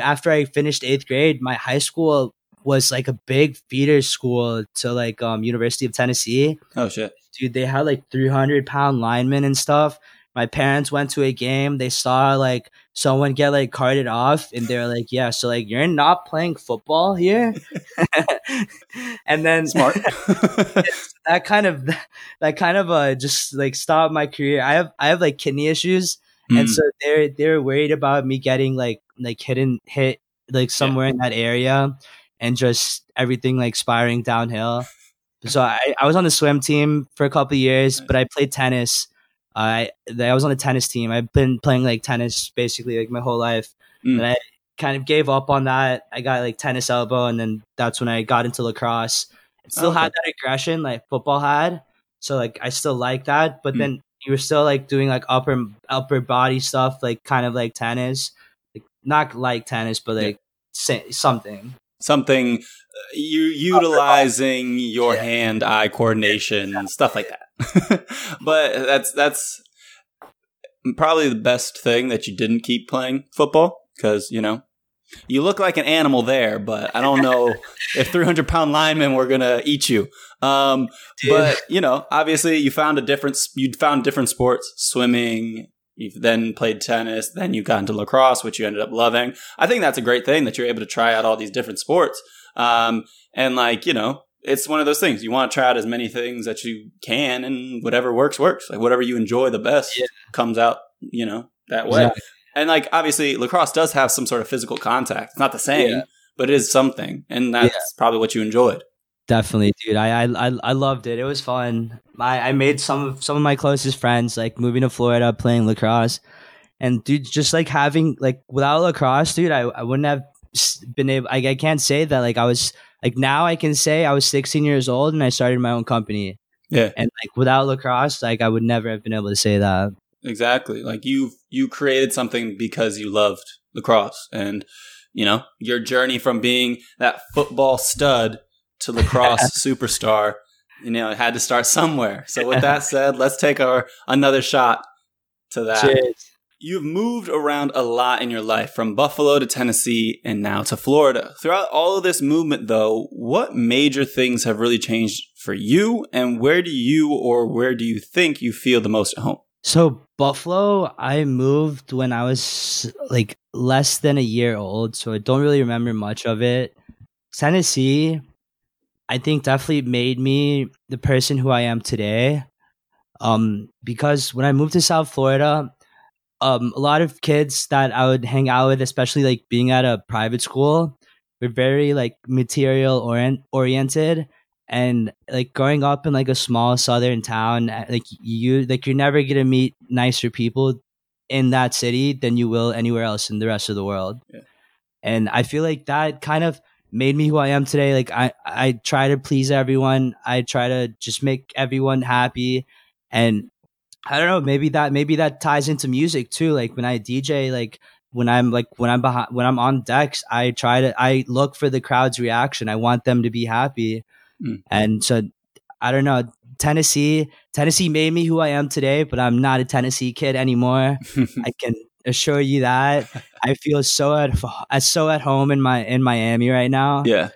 after I finished eighth grade, my high school was like a big feeder school to like um University of Tennessee Oh shit. dude, they had like 300 pound linemen and stuff. My parents went to a game. They saw like someone get like carted off, and they're like, "Yeah, so like you're not playing football here." and then Smart. that kind of that kind of uh just like stopped my career. I have I have like kidney issues, and Mm. so they're they're worried about me getting like like hidden hit like somewhere in that area, and just everything like spiraling downhill. So I, I was on the swim team for a couple of years, but I played tennis. I I was on the tennis team. I've been playing like tennis basically like my whole life, Mm. and I kind of gave up on that. I got like tennis elbow, and then that's when I got into lacrosse. It still Okay. had that aggression like football had, so like I still like that. But Mm. then you were still like doing like upper upper body stuff, like kind of like tennis, like not like tennis, but Yeah. like sa- something. Something uh, you utilizing your Yeah. hand-eye coordination and stuff like that. but that's that's probably the best thing that you didn't keep playing football because you know you look like an animal there, but I don't know if 300 pound linemen were gonna eat you. Um, but you know, obviously, you found a different you found different sports, swimming. You then played tennis. Then you got into lacrosse, which you ended up loving. I think that's a great thing that you're able to try out all these different sports. Um, and like you know, it's one of those things you want to try out as many things that you can, and whatever works works. Like whatever you enjoy the best Yeah. comes out. You know that way. Exactly. And like obviously, lacrosse does have some sort of physical contact. It's not the same, Yeah. but it is something, and that's probably what you enjoyed. Definitely, dude. I, I I loved it. It was fun. I I made some of some of my closest friends like moving to Florida, playing lacrosse, and dude, just like having like without lacrosse, dude, I I wouldn't have been able. I I can't say that like I was like now I can say I was 16 years old and I started my own company, Yeah, and like without lacrosse, like I would never have been able to say that. exactly. Like you you created something because you loved lacrosse, and you know your journey from being that football stud to lacrosse superstar. You know, it had to start somewhere. So with that said, let's take our another shot to that. Cheers. You've moved around a lot in your life from Buffalo to Tennessee and now to Florida. Throughout all of this movement, though, what major things have really changed for you, and where do you or where do you think you feel the most at home? So Buffalo, I moved when I was like less than a year old, so I don't really remember much of it. Tennessee, I think definitely made me the person who I am today. Um, because when I moved to South Florida, um, a lot of kids that I would hang out with, especially like being at a private school, were very like material orient- oriented and like growing up in like a small southern town uh, like you like you're never gonna meet nicer people in that city than you will anywhere else in the rest of the world Yeah. and i feel like that kind of made me who i am today like i i try to please everyone i try to just make everyone happy and i don't know maybe that maybe that ties into music too like when i dj like when i'm like when i'm behind when i'm on decks i try to i look for the crowd's reaction i want them to be happy Mm. and so I don't know. Tennessee, Tennessee made me who I am today, but I'm not a Tennessee kid anymore. I can assure you that. I feel so at uh, so at home in my in Miami right now. yeah.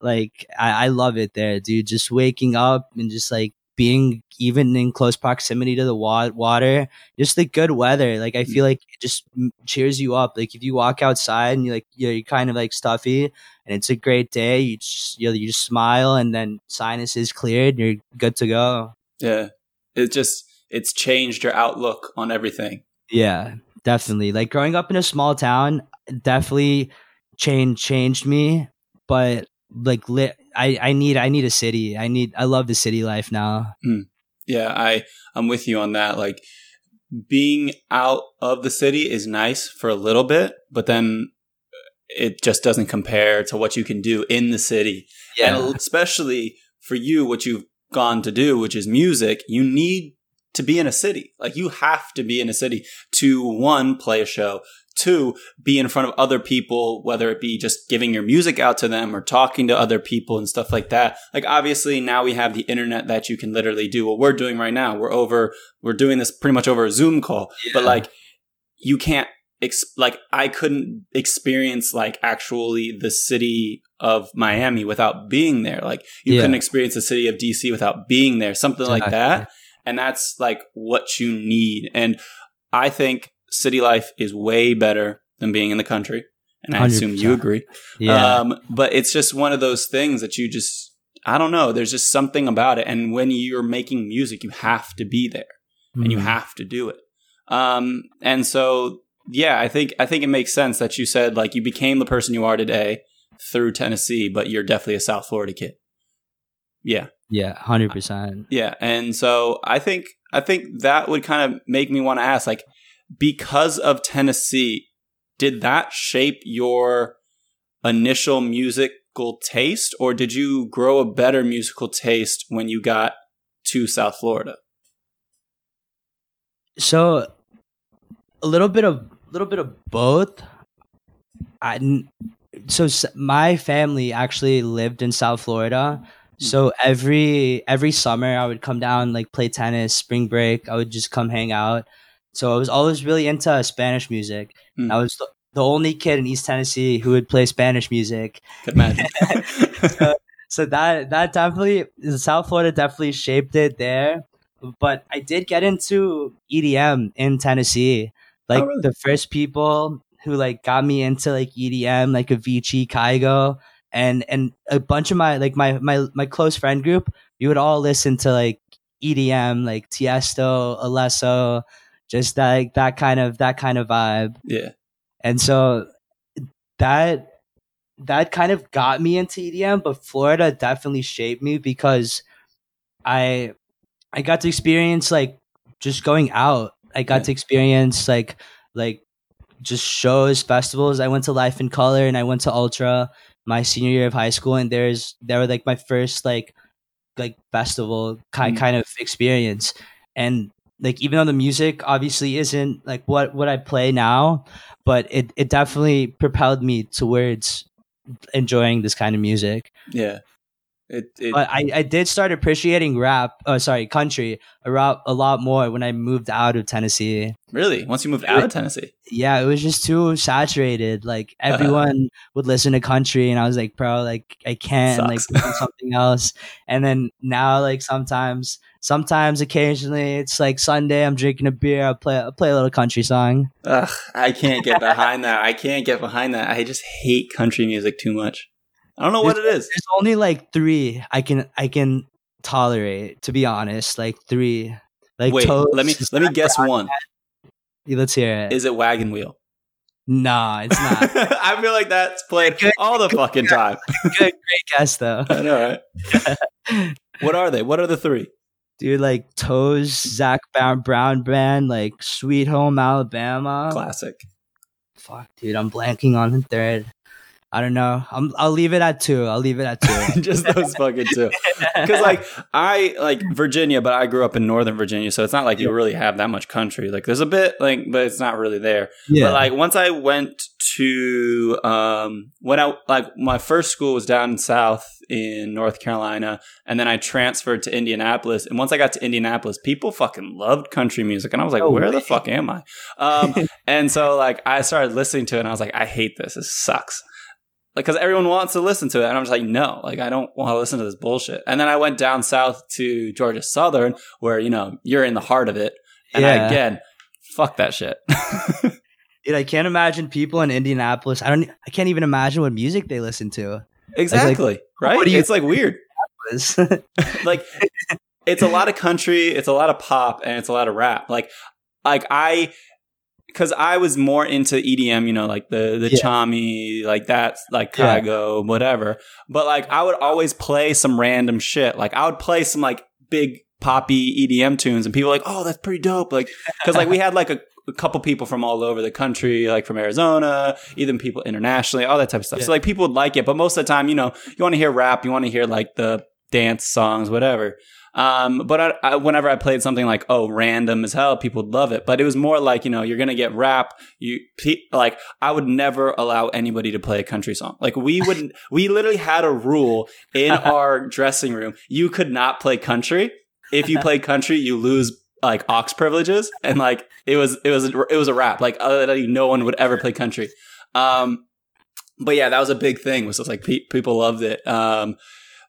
Like I, I love it there, dude. Just waking up and just like being even in close proximity to the wa- water, just the good weather. Like I feel like it just cheers you up. Like if you walk outside and you like you're, you're kind of like stuffy and it's a great day, you just you, know, you just smile and then sinus is cleared. You're good to go. Yeah. It just, it's changed your outlook on everything. Yeah, definitely. Like growing up in a small town definitely changed changed me, but like li- I I need I need a city. I need I love the city life now. Hmm. Yeah, I I'm with you on that. Like being out of the city is nice for a little bit, but then uh, it just doesn't compare to what you can do in the city. And especially for you what you've gone to do, which is music, you need to be in a city. Like you have to be in a city to one play a show, two be in front of other people, whether it be just giving your music out to them or talking to other people and stuff like that. Like obviously now we have the internet that you can literally do what we're doing right now. We're over, we're doing this pretty much over a Zoom call, but like you can't ex- like I couldn't experience like actually the city of Miami without being there. Like you Yeah. couldn't experience the city of DC without being there. Something like that. And that's like what you need. And I think city life is way better than being in the country. And I assume you agree. Yeah. Um, but it's just one of those things that you just, I don't know. There's just something about it. And when you're making music, you have to be there and you Mhm. have to do it. Um, and so, yeah, I think, I think it makes sense that you said like you became the person you are today through Tennessee, but you're definitely a South Florida kid. Yeah. Yeah, hundred percent. Yeah, and so I think I think that would kind of make me want to ask, like, because of Tennessee, did that shape your initial musical taste, or did you grow a better musical taste when you got to South Florida? So a little bit of a little bit of both. I so my family actually lived in South Florida. So every every summer I would come down like play tennis, spring break, I would just come hang out. So I was always really into Spanish music. Hmm. I was the, the only kid in East Tennessee who would play Spanish music. Could imagine. so that that definitely South Florida definitely shaped it there. But I did get into EDM in Tennessee. Like Oh, really? the first people who like got me into like EDM, like Avicii, Kygo, and and a bunch of my like my my my close friend group, we would all listen to like EDM, like Tiesto, Alesso, just like that kind of that kind of vibe yeah, and so that that kind of got me into EDM, but Florida definitely shaped me because I I got to experience like just going out. I got Yeah. to experience like like just shows, festivals. I went to Life in Color and I went to Ultra my senior year of high school, and there's they were like my first like like festival kind Mm. kind of experience, and like even though the music obviously isn't like what what I play now, but it it definitely propelled me towards enjoying this kind of music. yeah. It, it I, I did start appreciating rap, oh sorry, country a lot, a lot more when I moved out of Tennessee. really once you moved out of Tennessee. Yeah, it was just too saturated. Like everyone would listen to country, and I was like, bro, like I can't like Sucks. to something else. And then now, like sometimes, sometimes, occasionally, it's like Sunday, I'm drinking a beer, I play, I play a little country song. Ugh, I can't get behind that. I can't get behind that. I just hate country music too much. I don't know what it is. There's only like three I can I can tolerate, to be honest. Like three. Like Wait, Toast, let me let me guess one. Let's hear it. Is it Wagon Wheel? nah, it's not. I feel like that's played all the fucking time. Good, great guess though. I know, right? What are they? What are the three? Dude, like Toes, Zac Brown, Brown Band, like Sweet Home Alabama. Classic. Fuck, dude, I'm blanking on the third. I don't know. I'm, I'll leave it at two. I'll leave it at two. Just those fucking two. Because like I like Virginia, but I grew up in Northern Virginia, so it's not like you really have that much country. Like there's a bit, like, but it's not really there. yeah, But like once I went to um when I like my first school was down south in North Carolina and then I transferred to Indianapolis and once I got to Indianapolis people fucking loved country music and I was like No where the fuck am I? Um and so like I started listening to it and I was like I hate this. This sucks. Like cuz everyone wants to listen to it and I'm just like no, like I don't want to listen to this bullshit. And then I went down south to Georgia Southern where you know you're in the heart of it and I Yeah. again fuck that shit. dude, I can't imagine people in Indianapolis. I don't. I can't even imagine what music they listen to. Exactly. right? what you- it's like weird. Like it's a lot of country, it's a lot of pop, and it's a lot of rap. Like like I because I was more into EDM, you know, like the the Yeah. Chami, like that's like Yeah. Whatever. But like I would always play some random shit. Like I would play some like big poppy EDM tunes, and people were like, oh, that's pretty dope. Like because like we had like a, a couple people from all over the country, like from Arizona, even people internationally, all that type of stuff. So like people would like it, but most of the time, you know, you want to hear rap, you want to hear like the dance songs, whatever. Um, but I, I, whenever I played something like oh random as hell, people would love it. But it was more like you know you're gonna get rap. You like I would never allow anybody to play a country song. Like we would, we literally had a rule in our dressing room: you could not play country. If you play country, you lose like aux privileges, and like it was it was it was a rap. Like literally no one would ever play country. Um, but yeah, that was a big thing. Was just like pe- people loved it. Um,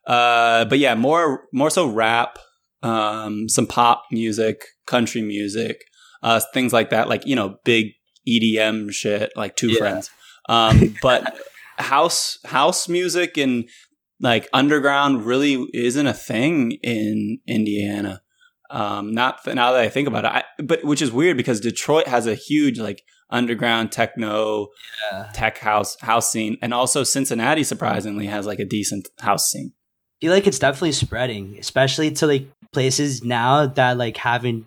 uh, but yeah, more more so rap, um, some pop music, country music, uh, things like that. Like you know, big EDM shit, like Two Yeah. Friends. Um, but house house music and like underground really isn't a thing in Indiana. Um, not now that I think about it, I, but which is weird because Detroit has a huge like underground techno Yeah. tech house house scene, and also Cincinnati surprisingly has like a decent house scene. Feel like it's definitely spreading, especially to like places now that like haven't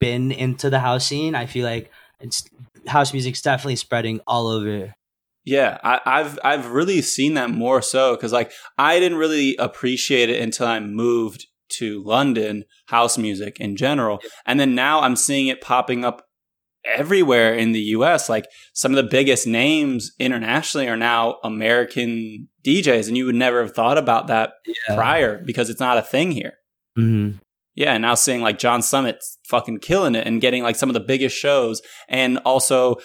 been into the house scene. I feel like it's house music's definitely spreading all over. Yeah, I, I've I've really seen that more so because like I didn't really appreciate it until I moved to London, house music in general, and then now I'm seeing it popping up everywhere in the U.S. Like some of the biggest names internationally are now American DJs, and you would never have thought about that Yeah. prior because it's not a thing here. hmm Yeah, and now seeing like John Summit fucking killing it and getting like some of the biggest shows, and also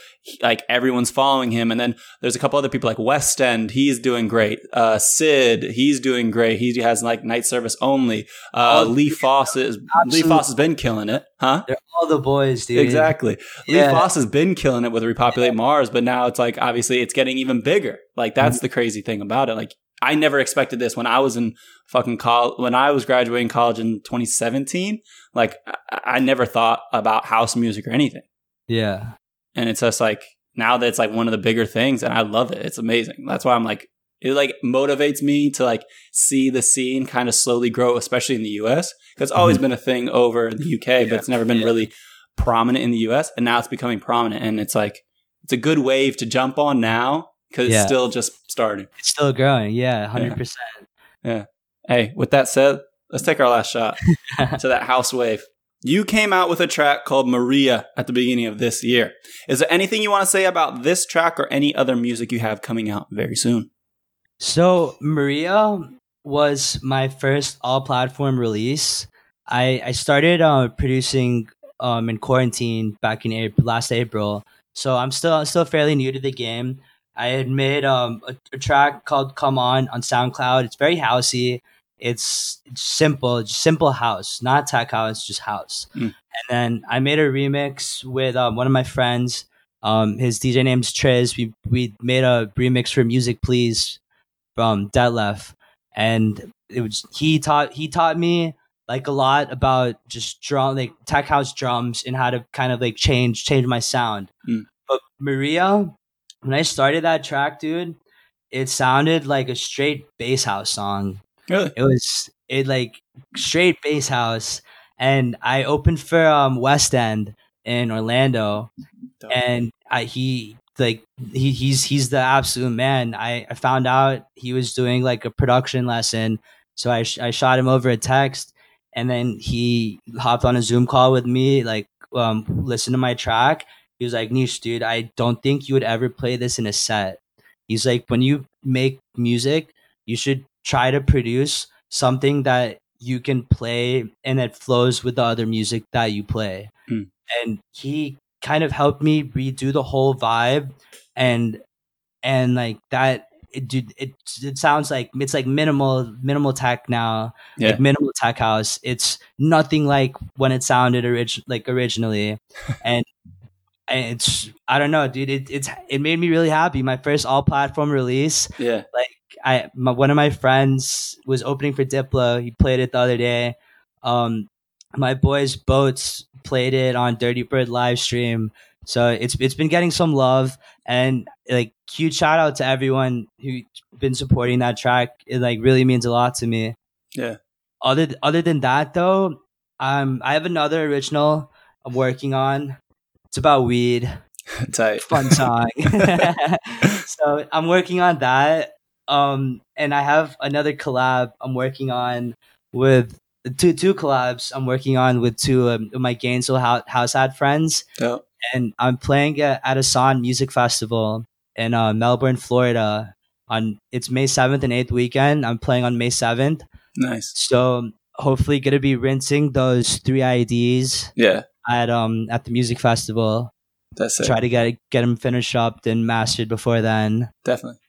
like everyone's following him. And then there's a couple other people like Westend, he's doing great. Uh, Sid, he's doing great. He has like night service only. Uh, Oh, Lee Foss is Lee Foss has been killing it, huh? They're all the boys, dude. Exactly. Lee Foss has been killing it with Repopulate Mars, but now it's like obviously it's getting even bigger. Like that's Mm-hmm. the crazy thing about it. Like I never expected this when I was in fucking college. When I was graduating college in 2017, like I, I never thought about house music or anything. Yeah. And it's just like now that it's like one of the bigger things, and I love it. It's amazing. That's why I'm like it like motivates me to like see the scene kind of slowly grow, especially in the U.S. Because it's always been a thing over in the U.K., but it's never been Mm-hmm. Yeah. really prominent in the U.S. And now it's becoming prominent, and it's like it's a good wave to jump on now because Yeah. it's still just starting. It's still growing. Yeah, 100%. Yeah. Hey, with that said, let's take our last shot to that house wave. You came out with a track called Maria at the beginning of this year. Is there anything you want to say about this track or any other music you have coming out very soon? So Maria, was my first all platform release. I I started uh, producing um in quarantine back in April, last April. So I'm still still fairly new to the game. I had made um a, a track called "Come On" on SoundCloud. It's very housey. It's, it's simple, it's simple house, not tech house, just house. Mm. And then I made a remix with um, one of my friends. Um, his DJ name's Triz. We we made a remix for "Music Please" from Detlef, and it was he taught he taught me like a lot about just drum like tech house drums and how to kind of like change change my sound. Mm. But Maria, when I started that track, dude, it sounded like a straight bass house song. Really? It was it like straight bass house, and I opened for um Westend in Orlando, and I he like he he's he's the absolute man. I I found out he was doing like a production lesson, so I sh- I shot him over a text, and then he hopped on a Zoom call with me, like um listen to my track. He was like, Nish, dude, I don't think you would ever play this in a set. He's like, when you make music, you should try to produce something that you can play and it flows with the other music that you play. Mm. And he kind of helped me redo the whole vibe and and like that it dude it it sounds like it's like minimal minimal tech now Yeah. like minimal tech house it's nothing like when it sounded orig- like originally and and it's i don't know dude it, it's it made me really happy my first all platform release Yeah. Like I my, one of my friends was opening for Diplo. He played it the other day. Um, my boys Boats played it on Dirtybird live stream. So it's it's been getting some love and like huge shout out to everyone who's been supporting that track. It like really means a lot to me. Yeah. Other other than that though, um, I have another original I'm working on. It's about weed Tight. fun song. so I'm working on that. Um, and I have another collab I'm working on with two two collabs I'm working on with two um, of my Gainesville house, house hat friends, and I'm playing at, at a Son Music Festival in uh, Melbourne, Florida. On it's May seventh and eighth weekend. I'm playing on May seventh, Nice. so hopefully gonna be rinsing those three IDs Yeah. At um at the music festival That's it. try to get get them finished up and mastered before then. Definitely.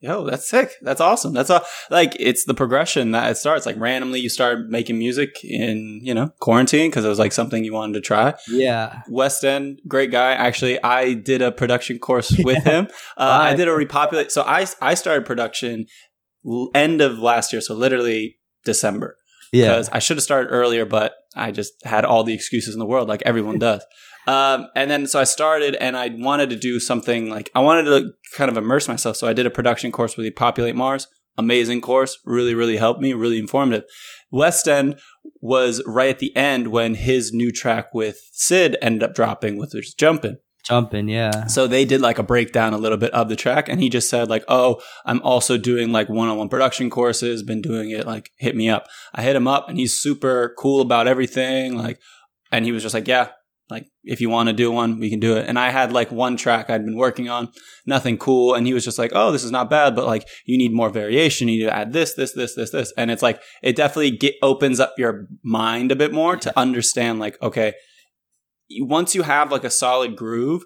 Yo, that's sick. That's awesome. That's all. Like it's the progression that it starts. Like randomly, you start making music in you know quarantine because it was like something you wanted to try. Yeah. Westend, great guy. Actually, I did a production course with him. Uh, I did a repopulate. So I I started production end of last year. So literally December. Yeah. because I should have started earlier, but I just had all the excuses in the world, like everyone does. Um, and then so I started, and I wanted to do something like I wanted to kind of immerse myself. So I did a production course with Repopulate Mars. Amazing course, really, really helped me, really informative. Westend was right at the end when his new track with Sid ended up dropping, with just jumping. Jumping, yeah. So they did like a breakdown a little bit of the track, and he just said like, "Oh, I'm also doing like one-on-one production courses. Been doing it. Like, hit me up." I hit him up, and he's super cool about everything. Like, and he was just like, "Yeah, like if you want to do one, we can do it." And I had like one track I'd been working on, nothing cool, and he was just like, "Oh, this is not bad, but like you need more variation. You need to add this, this, this, this, this." And it's like it definitely get, opens up your mind a bit more to understand like, okay once you have like a solid groove,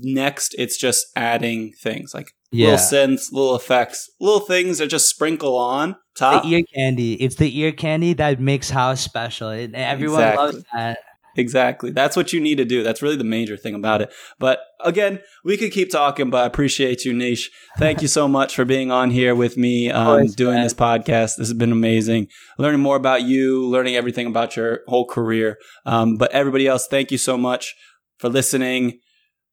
next it's just adding things like Yeah. little synths, little effects, little things that just sprinkle on top. The ear candy. It's the ear candy that makes house special. It, everyone Exactly. loves that. Exactly. That's what you need to do. That's really the major thing about it. But again, we could keep talking, but I appreciate you, Nish. Thank you so much for being on here with me, um, doing this podcast. This has been amazing. Learning more about you, learning everything about your whole career. Um, but everybody else, thank you so much for listening.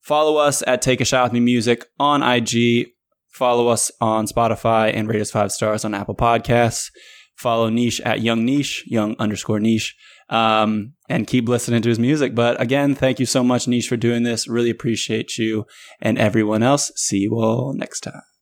Follow us at Take a Shot with Me Music on IG. Follow us on Spotify and rate us five stars on Apple Podcasts. Follow Nish at Young Nish, Young underscore Nish um, and keep listening to his music. But again, thank you so much, Nish, for doing this. Really appreciate you and everyone else. See you all next time.